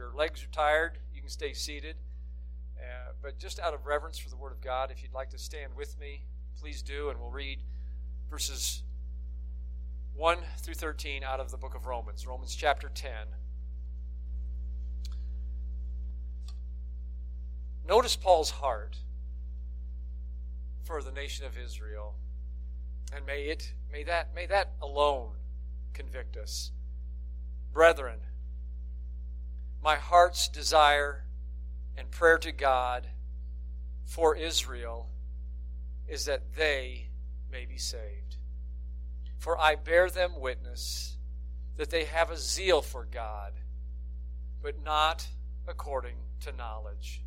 your legs are tired, you can stay seated. Uh, but just out of reverence for the Word of God, if you'd like to stand with me, please do, and we'll read verses 1 through 13 out of the book of Romans, Romans chapter 10. Notice Paul's heart for the nation of Israel. And may it may that may that alone convict us. Brethren, my heart's desire and prayer to God for Israel is that they may be saved. For I bear them witness that they have a zeal for God, but not according to knowledge.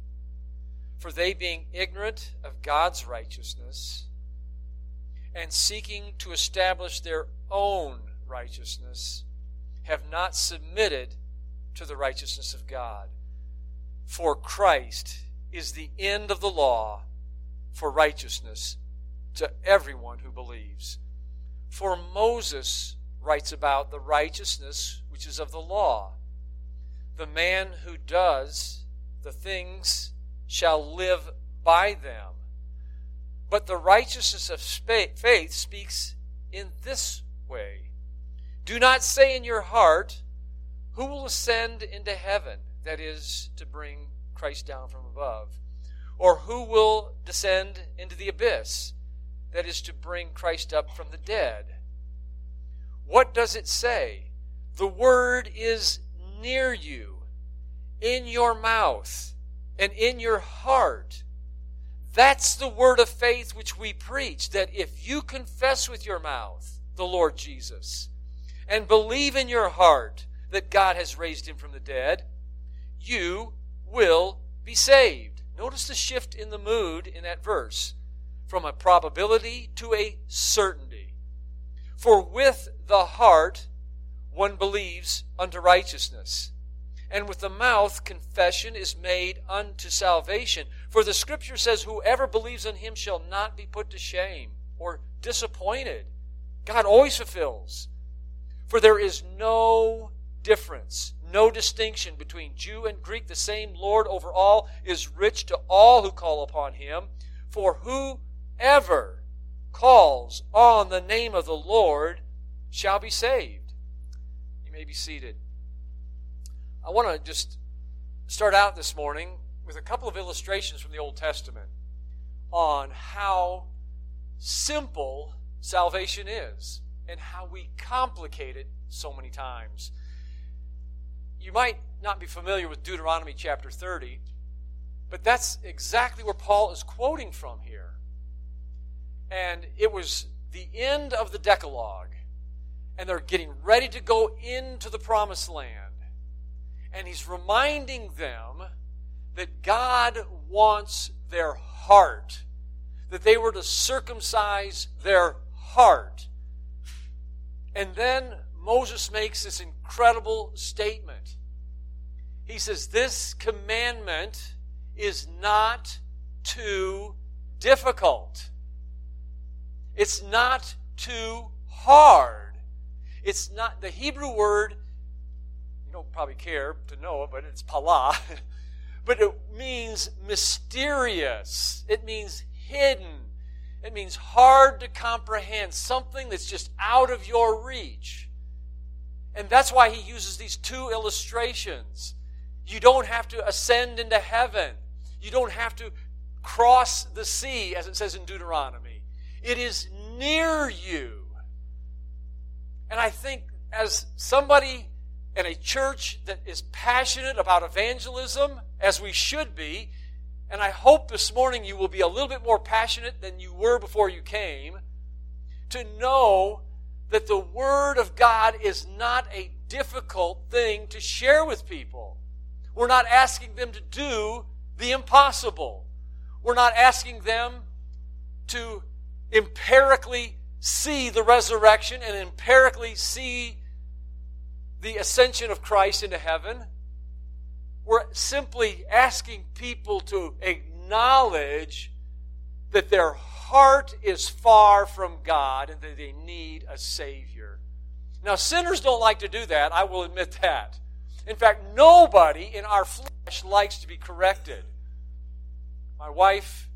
For they, being ignorant of God's righteousness, and seeking to establish their own righteousness, have not submitted to the righteousness of God. For Christ is the end of the law for righteousness to everyone who believes. For Moses writes about the righteousness which is of the law. The man who does the things shall live by them. But the righteousness of faith speaks in this way Do not say in your heart, Who will ascend into heaven? That is, to bring Christ down from above. Or who will descend into the abyss? That is, to bring Christ up from the dead. What does it say? The word is near you, in your mouth and in your heart. That's the word of faith which we preach that if you confess with your mouth the Lord Jesus and believe in your heart that God has raised him from the dead, you will be saved. Notice the shift in the mood in that verse from a probability to a certainty. For with the heart one believes unto righteousness and with the mouth confession is made unto salvation. For the scripture says, Whoever believes in him shall not be put to shame or disappointed. God always fulfills. For there is no difference, no distinction between Jew and Greek. The same Lord over all is rich to all who call upon him. For whoever calls on the name of the Lord shall be saved. You may be seated. I want to just start out this morning with a couple of illustrations from the Old Testament on how simple salvation is and how we complicate it so many times. You might not be familiar with Deuteronomy chapter 30, but that's exactly where Paul is quoting from here. And it was the end of the Decalogue, and they're getting ready to go into the promised land and he's reminding them that God wants their heart, that they were to circumcise their heart. And then Moses makes this incredible statement. He says, This commandment is not too difficult. It's not too hard. It's not, the Hebrew word you don't probably care to know it, but it's pala. but it means mysterious. It means hidden. It means hard to comprehend, something that's just out of your reach. And that's why he uses these two illustrations. You don't have to ascend into heaven. You don't have to cross the sea, as it says in Deuteronomy. It is near you. And I think as somebody and a church that is passionate about evangelism, as we should be, and I hope this morning you will be a little bit more passionate than you were before you came, to know that the Word of God is not a difficult thing to share with people. We're not asking them to do the impossible. We're not asking them to empirically see the resurrection and empirically see the ascension of Christ into heaven. We're simply asking people to acknowledge that their heart is far from God and that they need a Savior. Now, sinners don't like to do that, I will admit that. In fact, nobody in our flesh likes to be corrected. My wife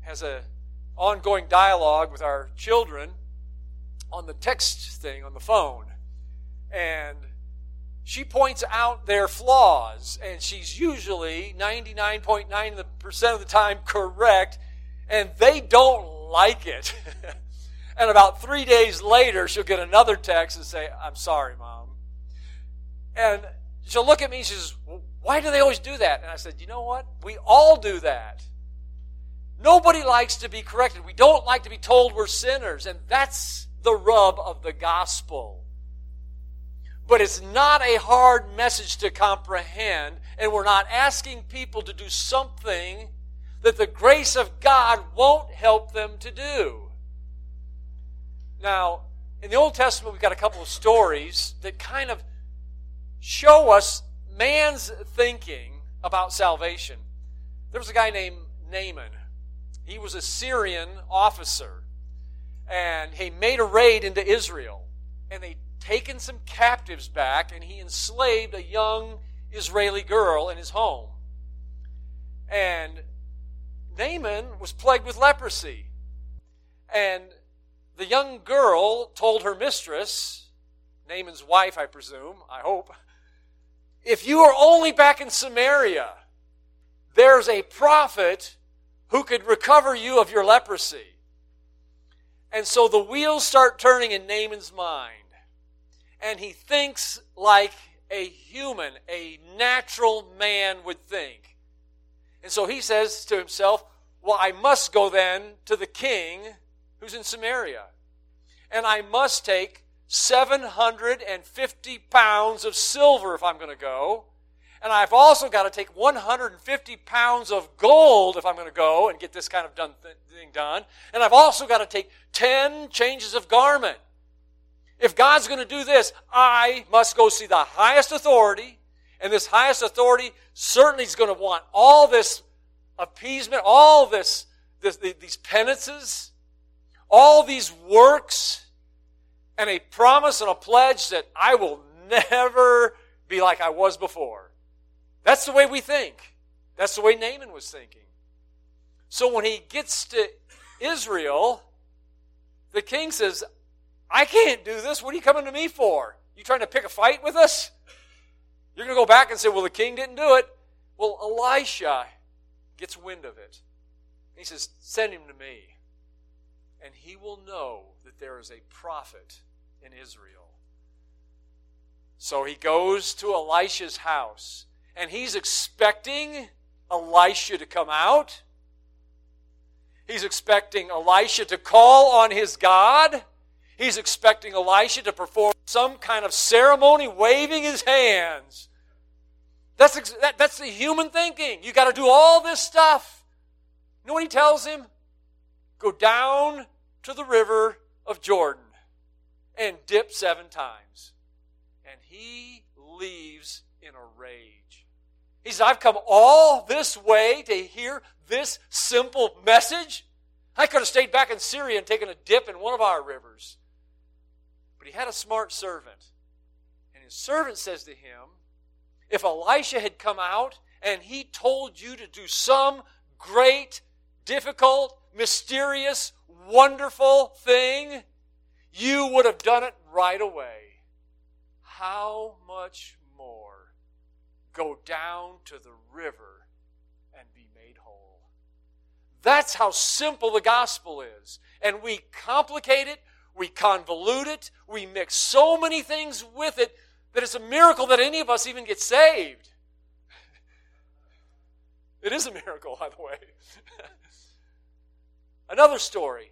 has a ongoing dialogue with our children on the text thing on the phone. And she points out their flaws, and she's usually 99.9% of the time correct, and they don't like it. and about three days later, she'll get another text and say, I'm sorry, Mom. And she'll look at me and she says, Why do they always do that? And I said, You know what? We all do that. Nobody likes to be corrected. We don't like to be told we're sinners, and that's the rub of the gospel. But it's not a hard message to comprehend, and we're not asking people to do something that the grace of God won't help them to do. Now, in the Old Testament, we've got a couple of stories that kind of show us man's thinking about salvation. There was a guy named Naaman. He was a Syrian officer and he made a raid into Israel, and they taken some captives back, and he enslaved a young Israeli girl in his home. And Naaman was plagued with leprosy. And the young girl told her mistress, Naaman's wife, I presume, I hope, if you are only back in Samaria, there's a prophet who could recover you of your leprosy. And so the wheels start turning in Naaman's mind. And he thinks like a human, a natural man would think. And so he says to himself, Well, I must go then to the king who's in Samaria. And I must take 750 pounds of silver if I'm going to go. And I've also got to take 150 pounds of gold if I'm going to go and get this kind of done thing done. And I've also got to take 10 changes of garment. If God's going to do this, I must go see the highest authority. And this highest authority certainly is going to want all this appeasement, all this, this these penances, all these works, and a promise and a pledge that I will never be like I was before. That's the way we think. That's the way Naaman was thinking. So when he gets to Israel, the king says, I can't do this. What are you coming to me for? You trying to pick a fight with us? You're going to go back and say, Well, the king didn't do it. Well, Elisha gets wind of it. He says, Send him to me, and he will know that there is a prophet in Israel. So he goes to Elisha's house and he's expecting Elisha to come out. He's expecting Elisha to call on his God. He's expecting Elisha to perform some kind of ceremony, waving his hands. That's, that, that's the human thinking. You got to do all this stuff. You know what he tells him? Go down to the river of Jordan and dip seven times. And he leaves in a rage. He says, I've come all this way to hear this simple message. I could have stayed back in Syria and taken a dip in one of our rivers. He had a smart servant. And his servant says to him, If Elisha had come out and he told you to do some great, difficult, mysterious, wonderful thing, you would have done it right away. How much more go down to the river and be made whole. That's how simple the gospel is. And we complicate it, we convolute it, we mix so many things with it that it's a miracle that any of us even get saved. It is a miracle, by the way. Another story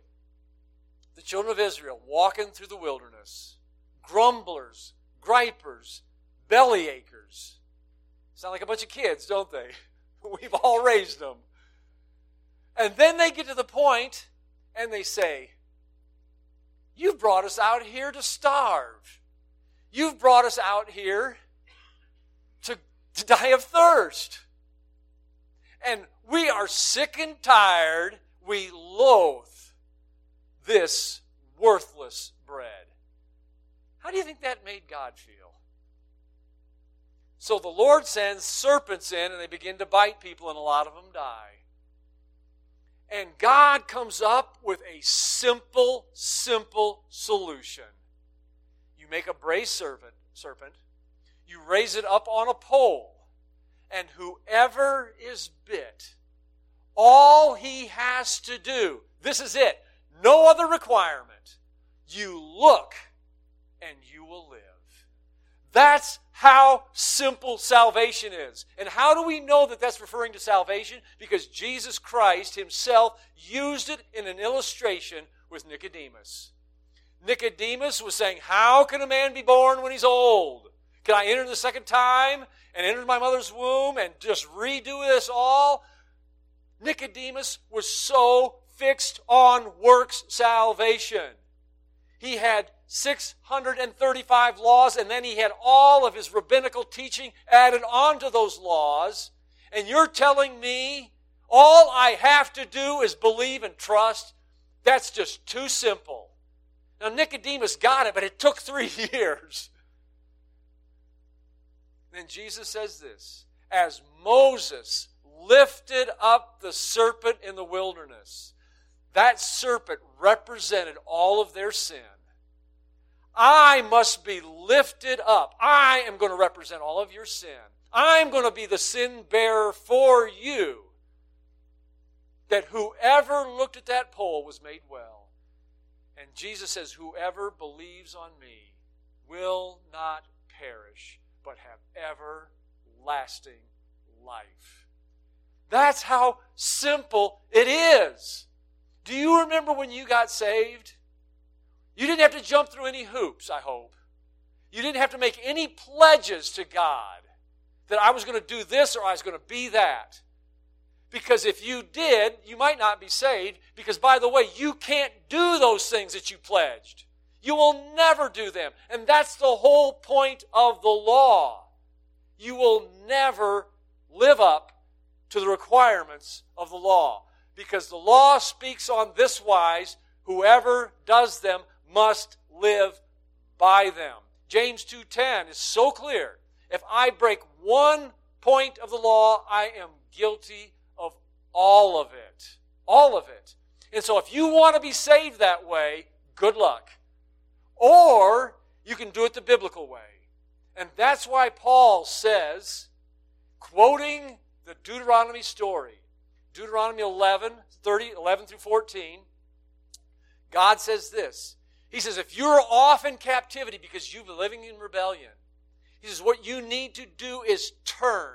the children of Israel walking through the wilderness, grumblers, gripers, belly achers. Sound like a bunch of kids, don't they? We've all raised them. And then they get to the point and they say, You've brought us out here to starve. You've brought us out here to, to die of thirst. And we are sick and tired. We loathe this worthless bread. How do you think that made God feel? So the Lord sends serpents in and they begin to bite people, and a lot of them die. And God comes up with a simple, simple solution. You make a brazen serpent, serpent, you raise it up on a pole, and whoever is bit, all he has to do, this is it, no other requirement. You look and you will live. That's how simple salvation is. And how do we know that that's referring to salvation? Because Jesus Christ himself used it in an illustration with Nicodemus. Nicodemus was saying, How can a man be born when he's old? Can I enter the second time and enter my mother's womb and just redo this all? Nicodemus was so fixed on works salvation. He had 635 laws, and then he had all of his rabbinical teaching added onto those laws. And you're telling me all I have to do is believe and trust? That's just too simple. Now, Nicodemus got it, but it took three years. Then Jesus says this As Moses lifted up the serpent in the wilderness, that serpent represented all of their sin. I must be lifted up. I am going to represent all of your sin. I'm going to be the sin bearer for you. That whoever looked at that pole was made well. And Jesus says, Whoever believes on me will not perish, but have everlasting life. That's how simple it is. Do you remember when you got saved? You didn't have to jump through any hoops, I hope. You didn't have to make any pledges to God that I was going to do this or I was going to be that. Because if you did, you might not be saved. Because, by the way, you can't do those things that you pledged. You will never do them. And that's the whole point of the law. You will never live up to the requirements of the law. Because the law speaks on this wise whoever does them must live by them. James 2:10 is so clear. If I break one point of the law, I am guilty of all of it. All of it. And so if you want to be saved that way, good luck. Or you can do it the biblical way. And that's why Paul says, quoting the Deuteronomy story, Deuteronomy 11, 30, 11 through 14, God says this he says, if you're off in captivity because you've been living in rebellion, he says, what you need to do is turn.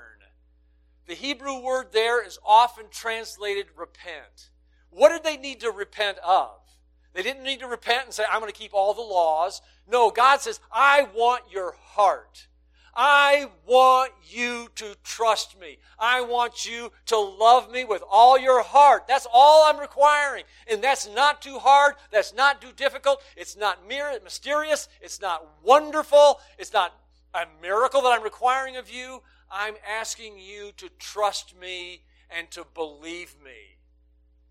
The Hebrew word there is often translated repent. What did they need to repent of? They didn't need to repent and say, I'm going to keep all the laws. No, God says, I want your heart. I want you to trust me. I want you to love me with all your heart. That's all I'm requiring. And that's not too hard. That's not too difficult. It's not mysterious. It's not wonderful. It's not a miracle that I'm requiring of you. I'm asking you to trust me and to believe me.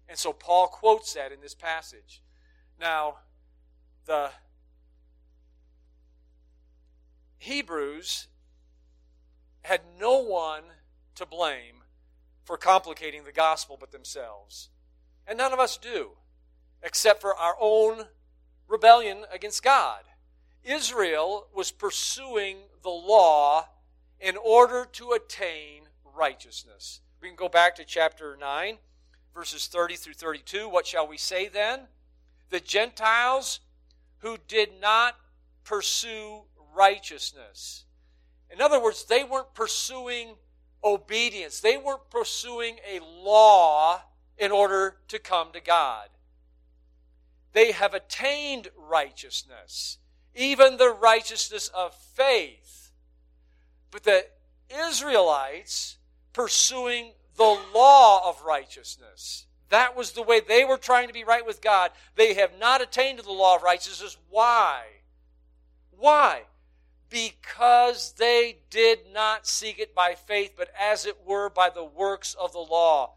And so Paul quotes that in this passage. Now, the Hebrews had no one to blame for complicating the gospel but themselves. And none of us do, except for our own rebellion against God. Israel was pursuing the law in order to attain righteousness. We can go back to chapter 9, verses 30 through 32. What shall we say then? The Gentiles who did not pursue righteousness in other words, they weren't pursuing obedience, they weren't pursuing a law in order to come to God. They have attained righteousness, even the righteousness of faith. But the Israelites pursuing the law of righteousness. That was the way they were trying to be right with God. They have not attained to the law of righteousness. Why? Why? Because they did not seek it by faith, but as it were by the works of the law.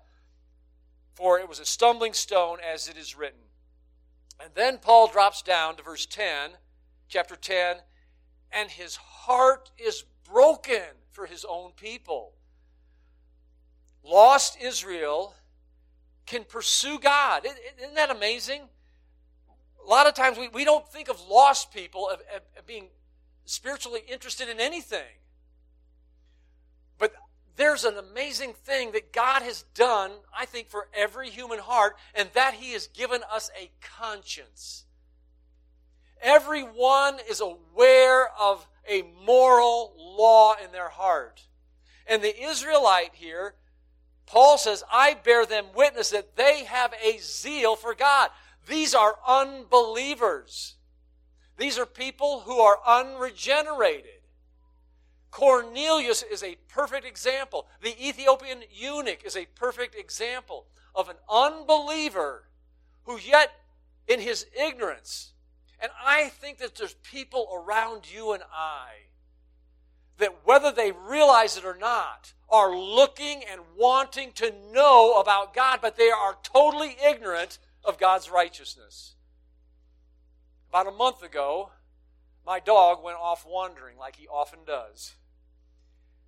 For it was a stumbling stone, as it is written. And then Paul drops down to verse 10, chapter 10, and his heart is broken for his own people. Lost Israel can pursue God. Isn't that amazing? A lot of times we, we don't think of lost people of, being spiritually interested in anything. But there's an amazing thing that God has done, I think, for every human heart, and that He has given us a conscience. Everyone is aware of a moral law in their heart. And the Israelite here, Paul says, I bear them witness that they have a zeal for God. These are unbelievers. These are people who are unregenerated. Cornelius is a perfect example. The Ethiopian eunuch is a perfect example of an unbeliever who, yet, in his ignorance, and I think that there's people around you and I that, whether they realize it or not, are looking and wanting to know about God, but they are totally ignorant of God's righteousness. About a month ago, my dog went off wandering like he often does.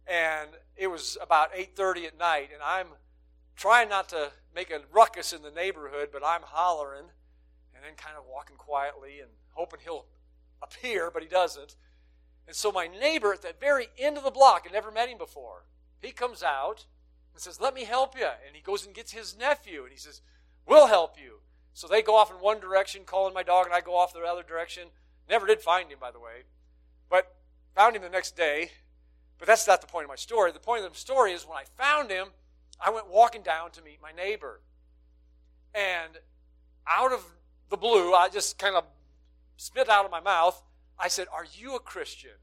And it was about 8.30 at night and i'm trying not to make a ruckus in the neighborhood but i'm hollering and then kind of walking quietly and hoping he'll appear but he doesn't. And so my neighbor at the very end of the block i never met him before he comes out and says let me help you and he goes and gets his nephew and he says we'll help you so they go off in one direction calling my dog and i go off the other direction never did find him by the way but found him the next day but that's not the point of my story. The point of the story is when I found him, I went walking down to meet my neighbor. And out of the blue, I just kind of spit out of my mouth, I said, Are you a Christian?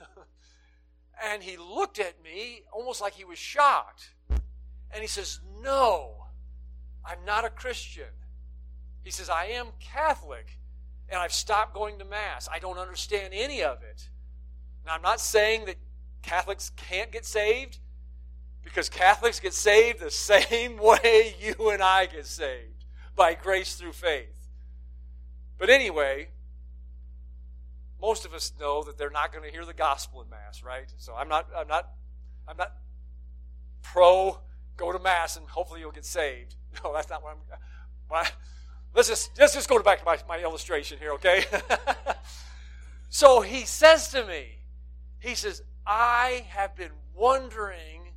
and he looked at me almost like he was shocked. And he says, No, I'm not a Christian. He says, I am Catholic, and I've stopped going to Mass. I don't understand any of it. Now, I'm not saying that Catholics can't get saved because Catholics get saved the same way you and I get saved by grace through faith. But anyway, most of us know that they're not going to hear the gospel in mass, right? So I'm not I'm not I'm not pro go to mass and hopefully you'll get saved. No, that's not what I'm let's just let's just go back to my, my illustration here, okay? so he says to me, he says, I have been wondering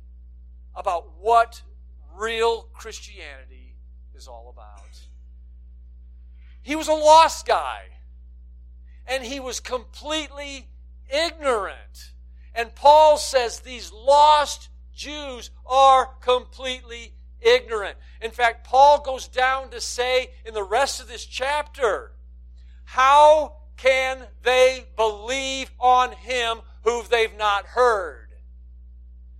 about what real Christianity is all about. He was a lost guy, and he was completely ignorant. And Paul says these lost Jews are completely ignorant. In fact, Paul goes down to say in the rest of this chapter, how can they believe on him who they've not heard.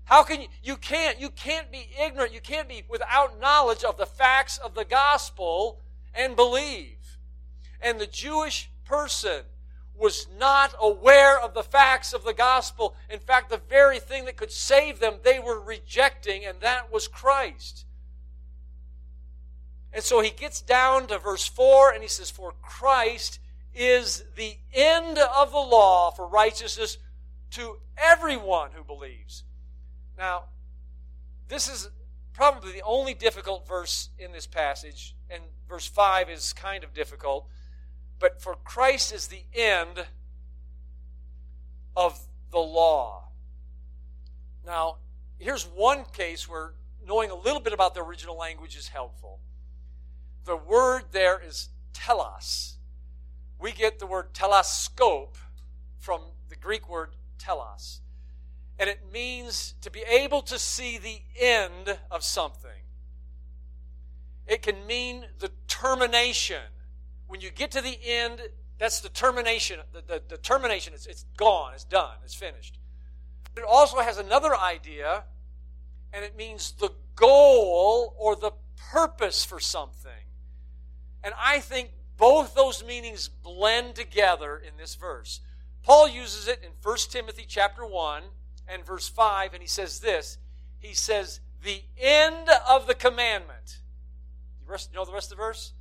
How can you, you can't, you can't be ignorant, you can't be without knowledge of the facts of the gospel and believe. And the Jewish person was not aware of the facts of the gospel. In fact, the very thing that could save them, they were rejecting, and that was Christ. And so he gets down to verse 4 and he says, For Christ is the end of the law for righteousness to everyone who believes. Now, this is probably the only difficult verse in this passage, and verse 5 is kind of difficult. But for Christ is the end of the law. Now, here's one case where knowing a little bit about the original language is helpful. The word there is telos. We get the word telescope from the Greek word telos. And it means to be able to see the end of something. It can mean the termination. When you get to the end, that's the termination. The, the, the termination, is it's gone, it's done, it's finished. But it also has another idea, and it means the goal or the purpose for something. And I think both those meanings blend together in this verse. Paul uses it in 1 Timothy chapter 1 and verse 5, and he says this. He says, the end of the commandment. You know the rest of the verse?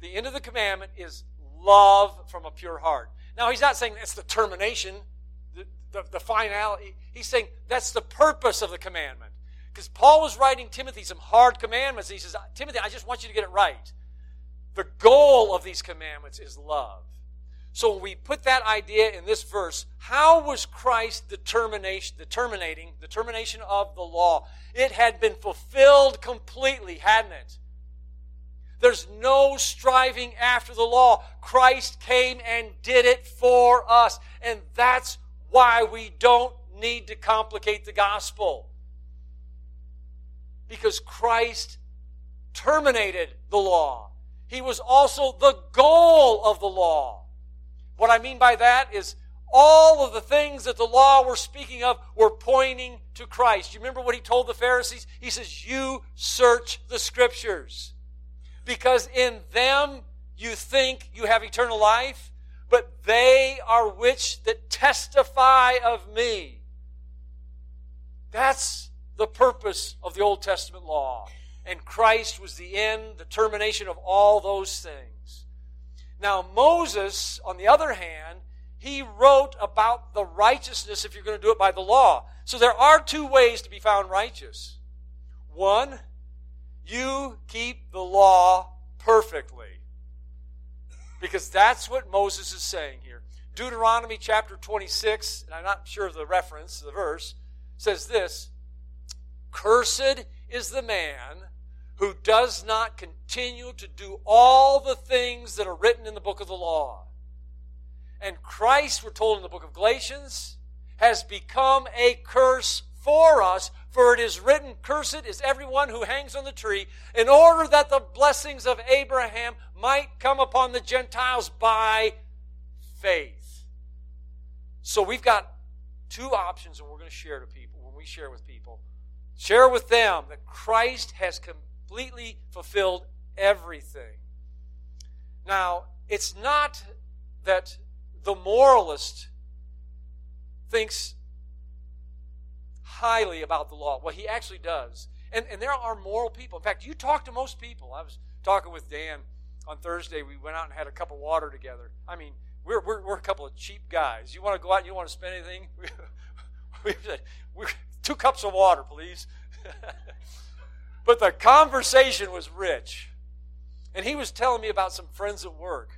The end of the commandment is love from a pure heart. Now, he's not saying it's the termination. the, the finality. He's saying that's the purpose of the commandment. Because Paul was writing Timothy some hard commandments. He says, Timothy, I just want you to get it right. The goal of these commandments is love. So when we put that idea in this verse, how was Christ determination, the termination of the law? It had been fulfilled completely, hadn't it? There's no striving after the law. Christ came and did it for us. And that's why we don't need to complicate the gospel. Because Christ terminated the law. He was also the goal of the law. What I mean by that is all of the things that the law were speaking of were pointing to Christ. You remember what he told the Pharisees? He says, You search the scriptures because in them you think you have eternal life, but they are which that testify of me. That's the purpose of the Old Testament law. And Christ was the end, the termination of all those things. Now, Moses, on the other hand, he wrote about the righteousness if you're going to do it by the law. So there are two ways to be found righteous. One, you keep the law perfectly. Because that's what Moses is saying here. Deuteronomy chapter 26, and I'm not sure of the reference, the verse, says this Cursed is the man who does not continue to do all the things that are written in the book of the law. And Christ, we're told in the book of Galatians, has become a curse for us, for it is written, Cursed is everyone who hangs on the tree, in order that the blessings of Abraham might come upon the Gentiles by faith. So we've got two options, and we're going to share to people when we share with people. Share with them that Christ has come completely fulfilled everything. Now, it's not that the moralist thinks highly about the law. Well, he actually does. And, and there are moral people. In fact, you talk to most people. I was talking with Dan on Thursday. We went out and had a cup of water together. I mean, we're, we're, we're a couple of cheap guys. You want to go out and you want to spend anything? we said, two cups of water, please. But the conversation was rich. And he was telling me about some friends at work.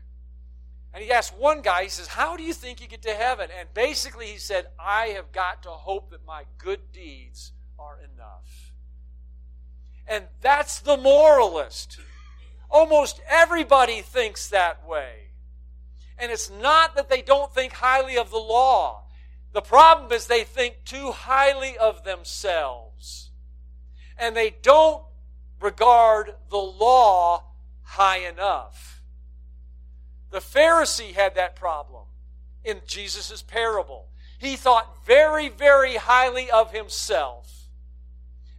And he asked one guy, he says, How do you think you get to heaven? And basically he said, I have got to hope that my good deeds are enough. And that's the moralist. Almost everybody thinks that way. And it's not that they don't think highly of the law. The problem is they think too highly of themselves and they don't regard the law high enough. The Pharisee had that problem in Jesus' parable. He thought very, very highly of himself.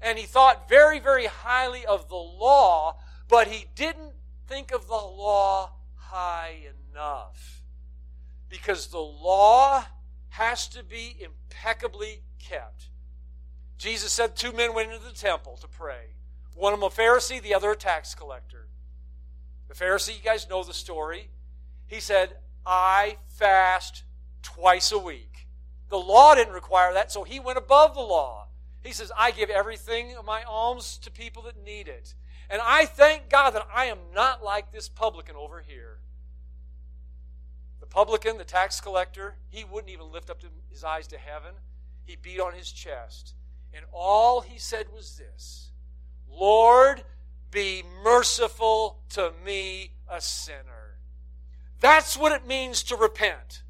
And he thought very, very highly of the law, but he didn't think of the law high enough. Because the law has to be impeccably kept. Jesus said two men went into the temple to pray. One of them a Pharisee, the other a tax collector. The Pharisee, you guys know the story. He said, I fast twice a week. The law didn't require that, so he went above the law. He says, I give everything of my alms to people that need it. And I thank God that I am not like this publican over here. The publican, the tax collector, he wouldn't even lift up his eyes to heaven. He beat on his chest. And all he said was this Lord, be merciful to me, a sinner. That's what it means to repent.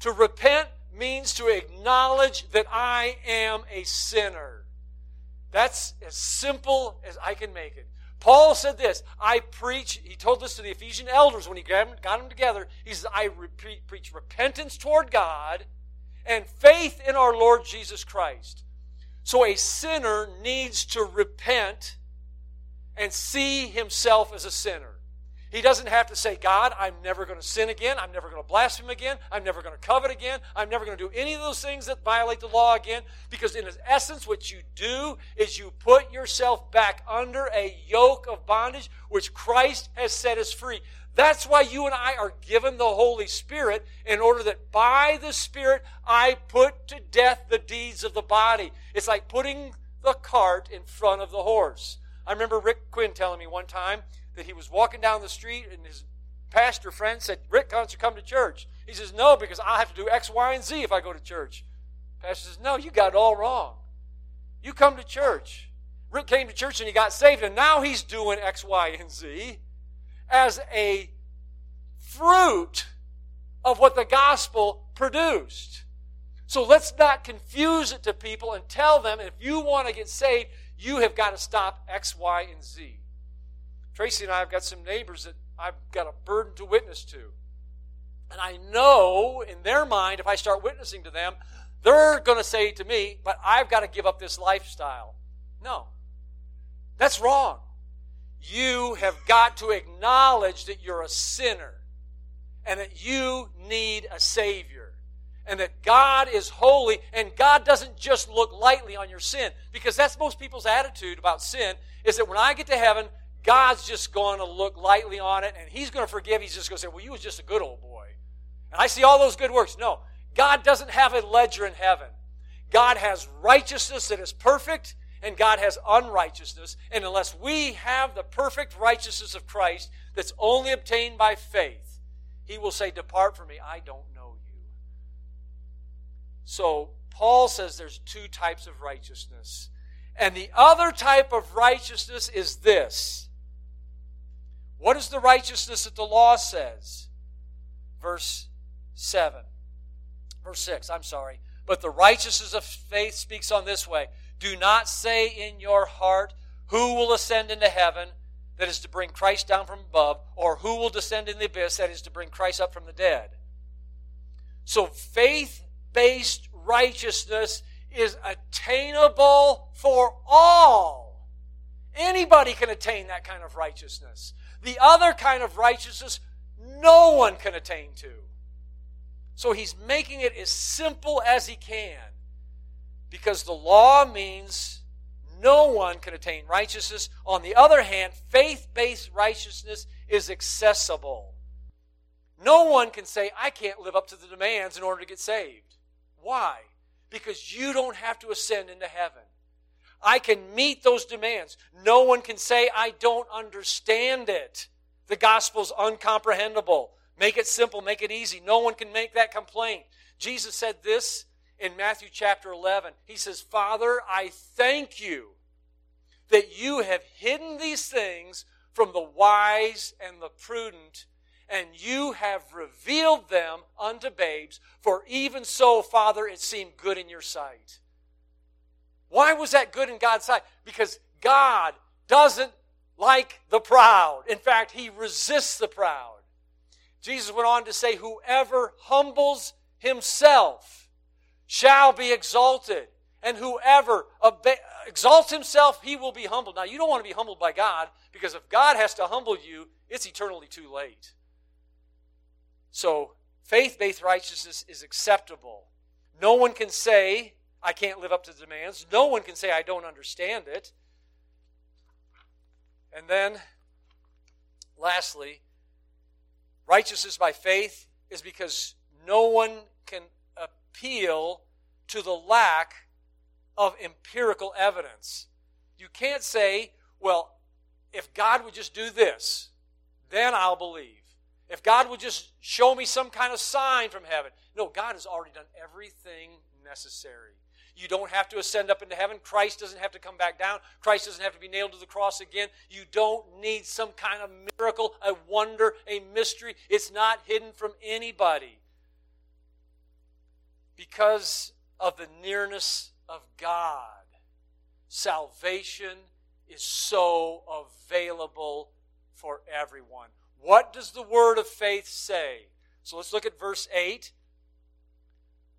To repent means to acknowledge that I am a sinner. That's as simple as I can make it. Paul said this I preach, he told this to the Ephesian elders when he got them together. He says, I re- preach repentance toward God and faith in our Lord Jesus Christ. So a sinner needs to repent and see himself as a sinner. He doesn't have to say, God, I'm never going to sin again. I'm never going to blaspheme again. I'm never going to covet again. I'm never going to do any of those things that violate the law again. Because, in its essence, what you do is you put yourself back under a yoke of bondage which Christ has set us free. That's why you and I are given the Holy Spirit in order that by the Spirit I put to death the deeds of the body. It's like putting the cart in front of the horse. I remember Rick Quinn telling me one time that he was walking down the street and his pastor friend said, Rick, don't you come to church? He says, No, because i have to do X, Y, and Z if I go to church. Pastor says, No, you got it all wrong. You come to church. Rick came to church and he got saved, and now he's doing X, Y, and Z as a fruit of what the gospel produced. So let's not confuse it to people and tell them if you want to get saved, you have got to stop X, Y, and Z. Tracy and I have got some neighbors that I've got a burden to witness to. And I know in their mind, if I start witnessing to them, they're going to say to me, but I've got to give up this lifestyle. No. That's wrong. You have got to acknowledge that you're a sinner and that you need a Savior and that God is holy and God doesn't just look lightly on your sin because that's most people's attitude about sin is that when I get to heaven, God's just going to look lightly on it and He's going to forgive. He's just going to say, Well, you was just a good old boy. And I see all those good works. No, God doesn't have a ledger in heaven. God has righteousness that is perfect and God has unrighteousness. And unless we have the perfect righteousness of Christ that's only obtained by faith, He will say, Depart from me, I don't know you. So, Paul says there's two types of righteousness. And the other type of righteousness is this. What is the righteousness that the law says? Verse 7. Verse 6, I'm sorry. But the righteousness of faith speaks on this way do not say in your heart, Who will ascend into heaven? That is to bring Christ down from above, or who will descend in the abyss? That is to bring Christ up from the dead. So faith based righteousness is attainable for all. Anybody can attain that kind of righteousness. The other kind of righteousness, no one can attain to. So he's making it as simple as he can. Because the law means no one can attain righteousness. On the other hand, faith based righteousness is accessible. No one can say, I can't live up to the demands in order to get saved. Why? Because you don't have to ascend into heaven. I can meet those demands. No one can say, I don't understand it. The gospel's uncomprehendable. Make it simple, make it easy. No one can make that complaint. Jesus said this in Matthew chapter 11. He says, Father, I thank you that you have hidden these things from the wise and the prudent, and you have revealed them unto babes. For even so, Father, it seemed good in your sight. Why was that good in God's sight? Because God doesn't like the proud. In fact, He resists the proud. Jesus went on to say, Whoever humbles himself shall be exalted. And whoever exalts himself, he will be humbled. Now, you don't want to be humbled by God because if God has to humble you, it's eternally too late. So, faith based righteousness is acceptable. No one can say, I can't live up to the demands. No one can say, I don't understand it. And then, lastly, righteousness by faith is because no one can appeal to the lack of empirical evidence. You can't say, well, if God would just do this, then I'll believe. If God would just show me some kind of sign from heaven. No, God has already done everything necessary. You don't have to ascend up into heaven. Christ doesn't have to come back down. Christ doesn't have to be nailed to the cross again. You don't need some kind of miracle, a wonder, a mystery. It's not hidden from anybody because of the nearness of God. Salvation is so available for everyone. What does the word of faith say? So let's look at verse 8.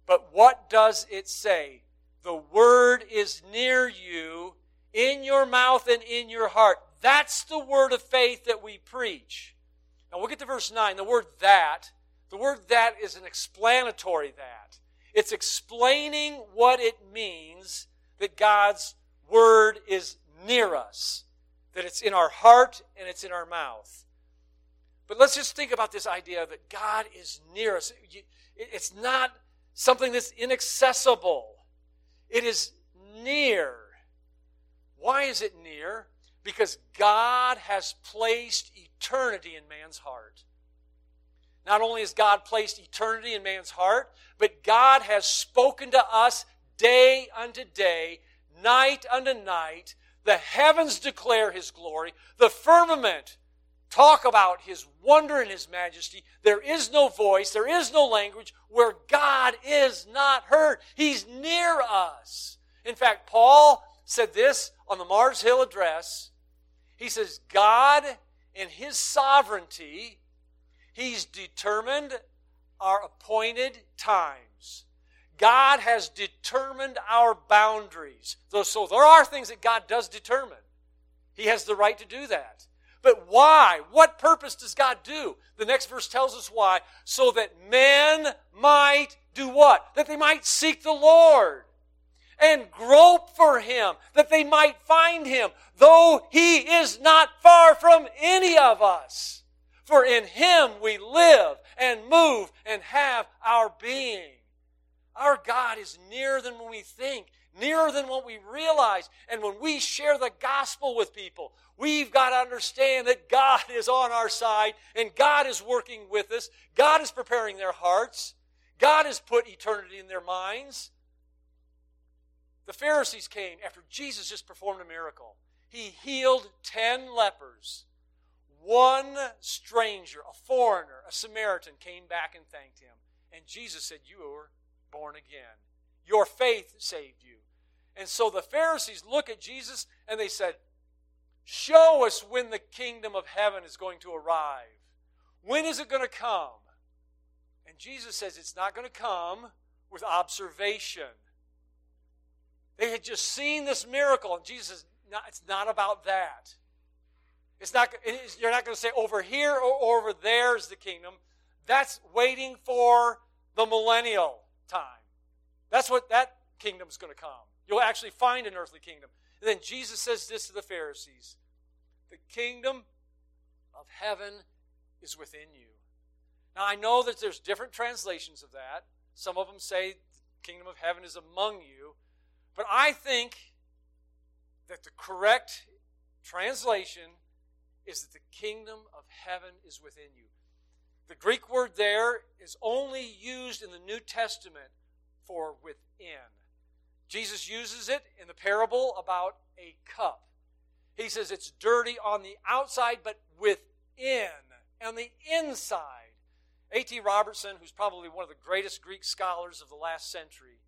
But what does it say? The word is near you, in your mouth and in your heart. That's the word of faith that we preach. Now we'll get to verse 9. The word that, the word that is an explanatory that. It's explaining what it means that God's Word is near us, that it's in our heart and it's in our mouth. But let's just think about this idea that God is near us. It's not something that's inaccessible, it is near. Why is it near? Because God has placed eternity in man's heart. Not only has God placed eternity in man's heart, but God has spoken to us day unto day, night unto night. The heavens declare his glory, the firmament talk about his wonder and his majesty. There is no voice, there is no language where God is not heard. He's near us. In fact, Paul said this on the Mars Hill address. He says, God, in his sovereignty, he's determined our appointed times. God has determined our boundaries. So there are things that God does determine. He has the right to do that. But why? What purpose does God do? The next verse tells us why. So that men might do what? That they might seek the Lord and grope for him, that they might find him, though he is not far from any of us. For in him we live and move and have our being. Our God is nearer than we think, nearer than what we realize. And when we share the gospel with people, we've got to understand that God is on our side and God is working with us. God is preparing their hearts. God has put eternity in their minds. The Pharisees came after Jesus just performed a miracle. He healed 10 lepers. One stranger, a foreigner, a Samaritan, came back and thanked him. And Jesus said, You are born again. Your faith saved you. And so the Pharisees look at Jesus and they said, Show us when the kingdom of heaven is going to arrive. When is it going to come? And Jesus says it's not going to come with observation. They had just seen this miracle, and Jesus says, it's not about that. It's not, you're not going to say over here or over there is the kingdom. That's waiting for the millennial time. That's what that kingdom's going to come. You'll actually find an earthly kingdom. And then Jesus says this to the Pharisees The kingdom of heaven is within you. Now, I know that there's different translations of that. Some of them say the kingdom of heaven is among you. But I think that the correct translation is that the kingdom of heaven is within you. The Greek word there is only used in the New Testament for within. Jesus uses it in the parable about a cup. He says it's dirty on the outside, but within, on the inside. A.T. Robertson, who's probably one of the greatest Greek scholars of the last century,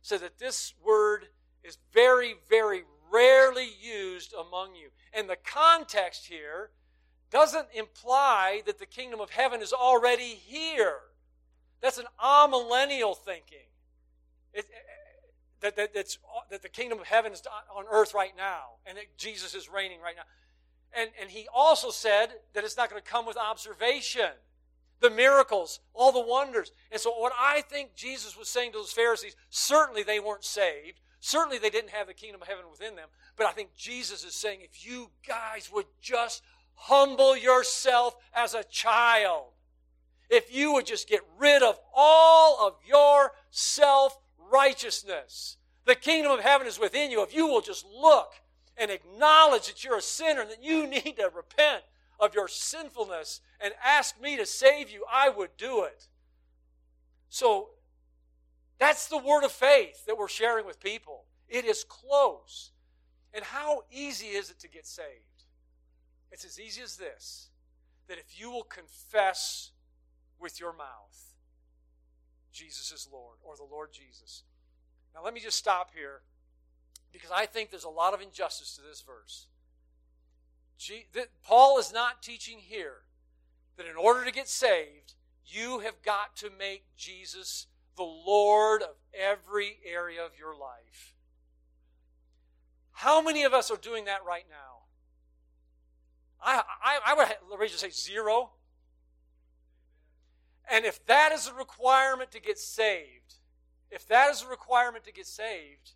said that this word is very, very rarely used among you. And the context here doesn't imply that the kingdom of heaven is already here. That's an amillennial thinking. It, that, that, that the kingdom of heaven is on earth right now, and that Jesus is reigning right now. And, and he also said that it's not going to come with observation. The miracles, all the wonders. And so, what I think Jesus was saying to those Pharisees, certainly they weren't saved. Certainly they didn't have the kingdom of heaven within them. But I think Jesus is saying, if you guys would just humble yourself as a child, if you would just get rid of all of your self righteousness, the kingdom of heaven is within you. If you will just look and acknowledge that you're a sinner and that you need to repent of your sinfulness and ask me to save you, I would do it. So that's the word of faith that we're sharing with people. It is close. And how easy is it to get saved? It's as easy as this that if you will confess with your mouth, Jesus is Lord, or the Lord Jesus. Now, let me just stop here because I think there's a lot of injustice to this verse. Paul is not teaching here that in order to get saved, you have got to make Jesus the Lord of every area of your life. How many of us are doing that right now? I, I, I would raise to say zero. And if that is a requirement to get saved, if that is a requirement to get saved,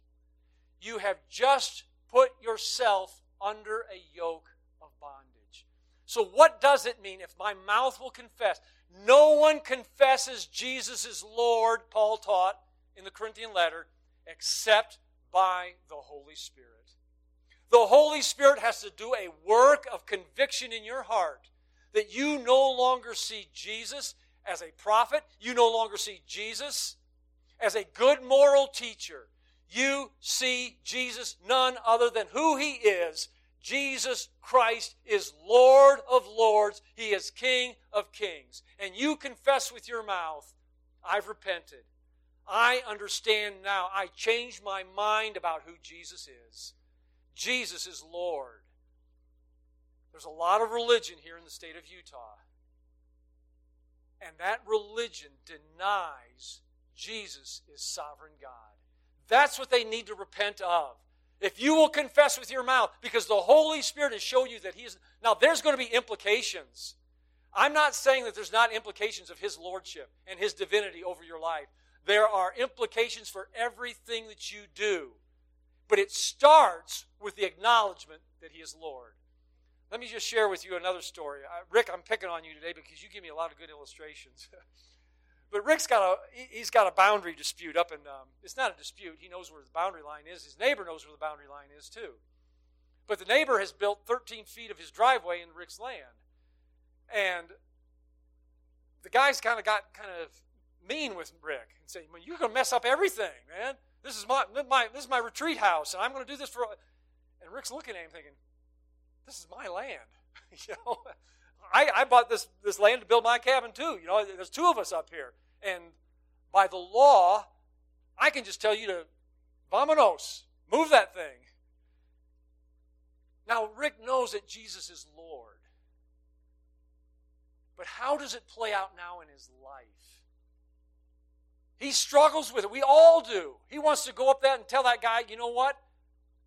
you have just put yourself under a yoke of bondage. So, what does it mean if my mouth will confess? No one confesses Jesus is Lord, Paul taught in the Corinthian letter, except by the Holy Spirit. The Holy Spirit has to do a work of conviction in your heart that you no longer see Jesus as a prophet, you no longer see Jesus as a good moral teacher. You see Jesus none other than who he is. Jesus Christ is Lord of lords. He is King of kings. And you confess with your mouth, I've repented. I understand now. I changed my mind about who Jesus is. Jesus is Lord. There's a lot of religion here in the state of Utah. And that religion denies Jesus is sovereign God. That's what they need to repent of. If you will confess with your mouth, because the Holy Spirit has shown you that He is. Now, there's going to be implications. I'm not saying that there's not implications of His Lordship and His divinity over your life. There are implications for everything that you do. But it starts with the acknowledgement that He is Lord. Let me just share with you another story. Rick, I'm picking on you today because you give me a lot of good illustrations. but Rick's got a he's got a boundary dispute up, and um, it's not a dispute. He knows where the boundary line is. His neighbor knows where the boundary line is too. But the neighbor has built 13 feet of his driveway in Rick's land, and the guy's kind of got kind of mean with Rick and saying, "Well, you're going to mess up everything, man." This is my, my this is my retreat house, and I'm going to do this for. And Rick's looking at him thinking, "This is my land." you know, I, I bought this this land to build my cabin too. You know, there's two of us up here, and by the law, I can just tell you to, "Vamonos, move that thing." Now Rick knows that Jesus is Lord. But how does it play out now in his life? He struggles with it. We all do. He wants to go up there and tell that guy, you know what?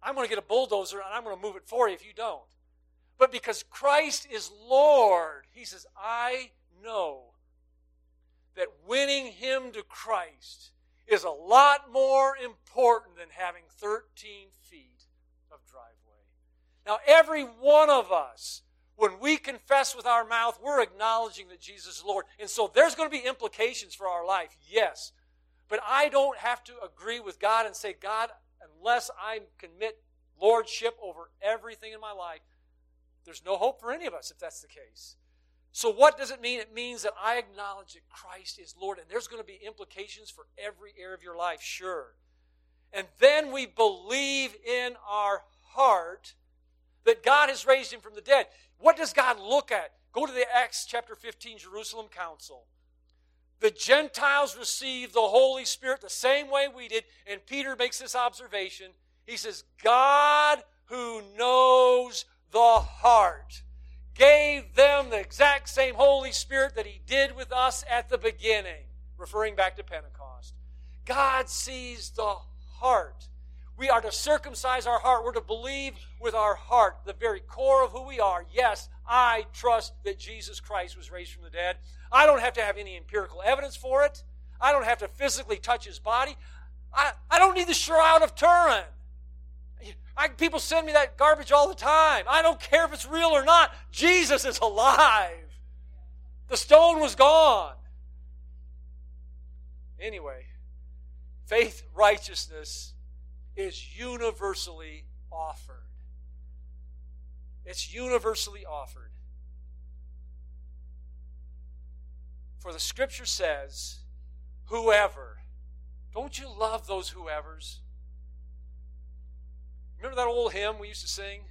I'm going to get a bulldozer and I'm going to move it for you if you don't. But because Christ is Lord, he says, I know that winning him to Christ is a lot more important than having 13 feet of driveway. Now, every one of us, when we confess with our mouth, we're acknowledging that Jesus is Lord. And so there's going to be implications for our life, yes. But I don't have to agree with God and say, God, unless I commit lordship over everything in my life, there's no hope for any of us if that's the case. So, what does it mean? It means that I acknowledge that Christ is Lord, and there's going to be implications for every area of your life, sure. And then we believe in our heart that God has raised him from the dead. What does God look at? Go to the Acts chapter 15 Jerusalem Council. The Gentiles received the Holy Spirit the same way we did. And Peter makes this observation. He says, God who knows the heart gave them the exact same Holy Spirit that He did with us at the beginning, referring back to Pentecost. God sees the heart. We are to circumcise our heart. We're to believe with our heart, the very core of who we are. Yes, I trust that Jesus Christ was raised from the dead. I don't have to have any empirical evidence for it. I don't have to physically touch his body. I, I don't need the Shroud of Turin. I, people send me that garbage all the time. I don't care if it's real or not. Jesus is alive. The stone was gone. Anyway, faith righteousness is universally offered. It's universally offered. For the scripture says, whoever. Don't you love those whoever's? Remember that old hymn we used to sing?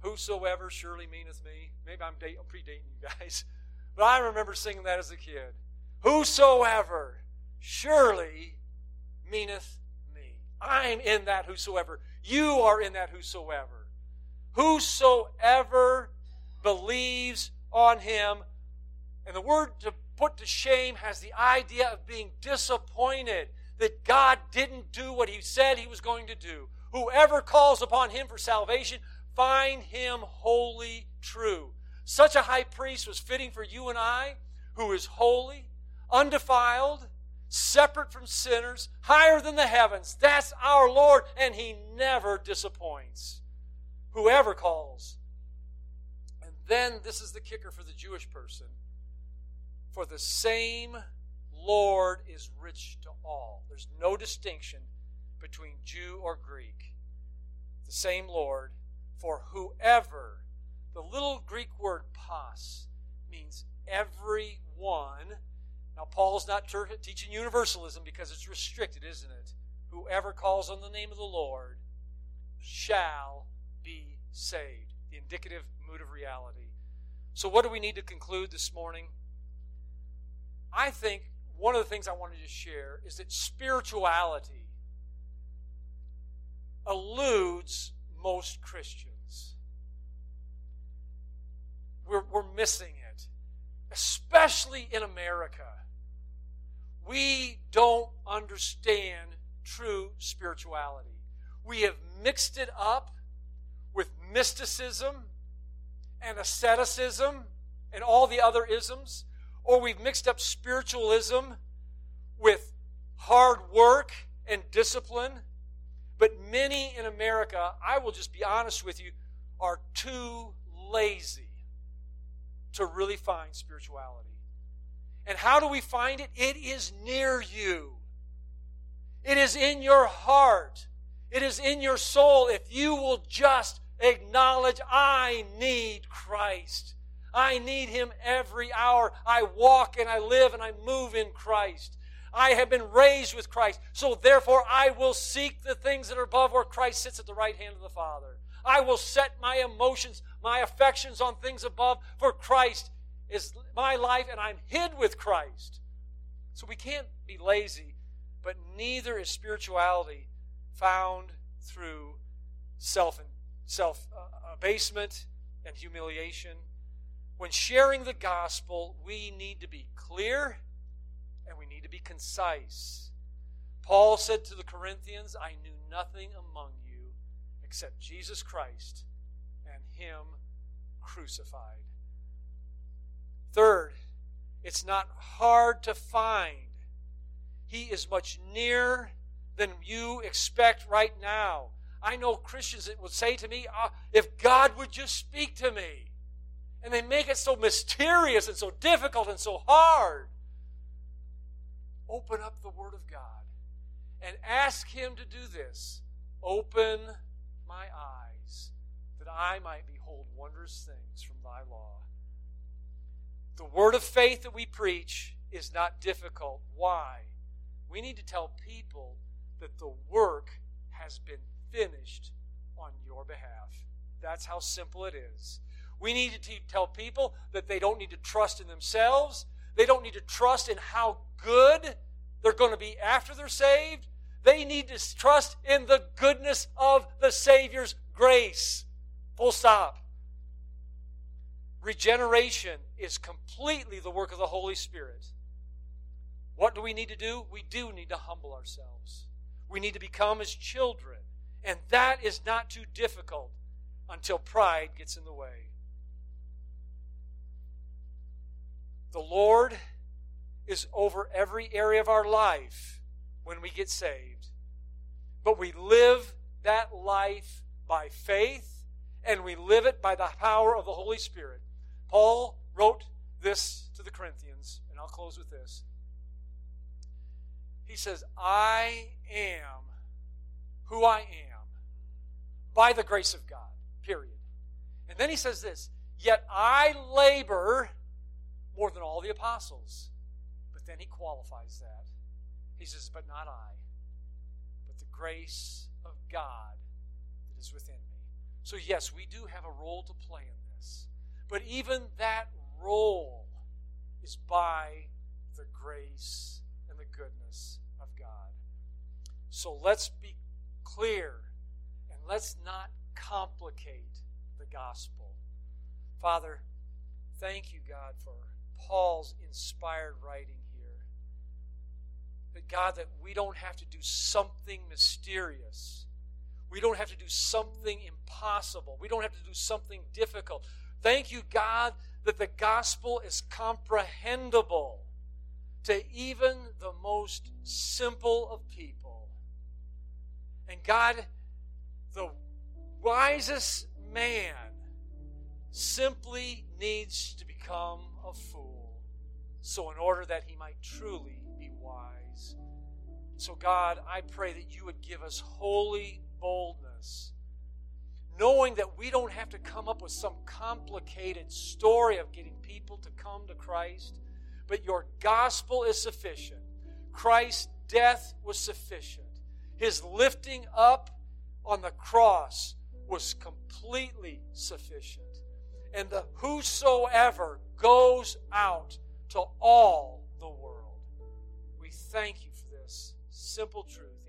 Whosoever surely meaneth me. Maybe I'm, date, predating you guys. But I remember singing that as a kid. Whosoever surely meaneth me. I'm in that whosoever. You are in that whosoever. Whosoever believes on him. And the word to put to shame has the idea of being disappointed that God didn't do what he said he was going to do. Whoever calls upon him for salvation, find him wholly true. Such a high priest was fitting for you and I, who is holy, undefiled, separate from sinners, higher than the heavens. That's our Lord, and he never disappoints. Whoever calls. And then this is the kicker for the Jewish person. For the same Lord is rich to all. There's no distinction between Jew or Greek. The same Lord for whoever. The little Greek word pas means everyone. Now, Paul's not teaching universalism because it's restricted, isn't it? Whoever calls on the name of the Lord shall be saved. The indicative mood of reality. So, what do we need to conclude this morning? I think one of the things I wanted to share is that spirituality eludes most Christians. We're, we're missing it, especially in America. We don't understand true spirituality. We have mixed it up with mysticism and asceticism and all the other isms, or we've mixed up spiritualism with hard work and discipline. But many in America, I will just be honest with you, are too lazy to really find spirituality. And how do we find it? It is near you. It is in your heart. It is in your soul. If you will just acknowledge, I need Christ. I need Him every hour. I walk and I live and I move in Christ. I have been raised with Christ. So therefore, I will seek the things that are above where Christ sits at the right hand of the Father. I will set my emotions, my affections on things above, for Christ is my life and I'm hid with Christ. So we can't be lazy, but neither is spirituality found through self and self uh, abasement and humiliation. When sharing the gospel, we need to be clear and we need to be concise. Paul said to the Corinthians, I knew nothing among you except Jesus Christ and Him crucified. Third, it's not hard to find. He is much nearer than you expect right now. I know Christians that would say to me, uh, if God would just speak to me. And they make it so mysterious and so difficult and so hard. Open up the Word of God and ask Him to do this. Open my eyes that I might behold wondrous things from thy law. The word of faith that we preach is not difficult. Why? We need to tell people that the work has been finished on your behalf. That's how simple it is. We need to tell people that they don't need to trust in themselves. They don't need to trust in how good they're going to be after they're saved. They need to trust in the goodness of the Savior's grace. Full stop. Regeneration is completely the work of the Holy Spirit. What do we need to do? We do need to humble ourselves. We need to become as children. And that is not too difficult until pride gets in the way. The Lord is over every area of our life when we get saved. But we live that life by faith and we live it by the power of the Holy Spirit. Paul wrote this to the Corinthians, and I'll close with this. He says, I am who I am by the grace of God, period. And then he says this Yet I labor more than all the apostles. But then he qualifies that. He says, But not I, but the grace of God that is within me. So, yes, we do have a role to play in this. But even that role is by the grace and the goodness of God. So let's be clear and let's not complicate the gospel. Father, thank you, God, for Paul's inspired writing here. That, God, that we don't have to do something mysterious. We don't have to do something impossible. We don't have to do something difficult. Thank you, God, that the gospel is comprehensible to even the most simple of people. And God, the wisest man simply needs to become a fool, so in order that he might truly be wise. So, God, I pray that you would give us holy boldness, knowing that we don't have to come up with some complicated story of getting people to come to Christ, but your gospel is sufficient. Christ's death was sufficient. His lifting up on the cross was completely sufficient. And the whosoever goes out to all the world. We thank you for this simple truth.